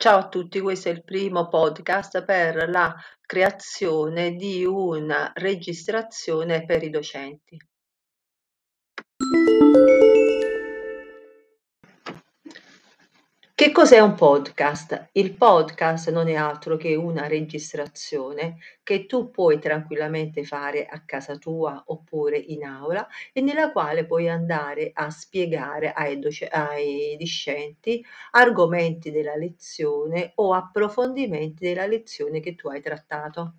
Ciao a tutti, questo è il primo podcast per la creazione di una registrazione per i docenti. Che cos'è un podcast? Il podcast non è altro che una registrazione che tu puoi tranquillamente fare a casa tua oppure in aula e nella quale puoi andare a spiegare ai, doc- ai discenti argomenti della lezione o approfondimenti della lezione che tu hai trattato.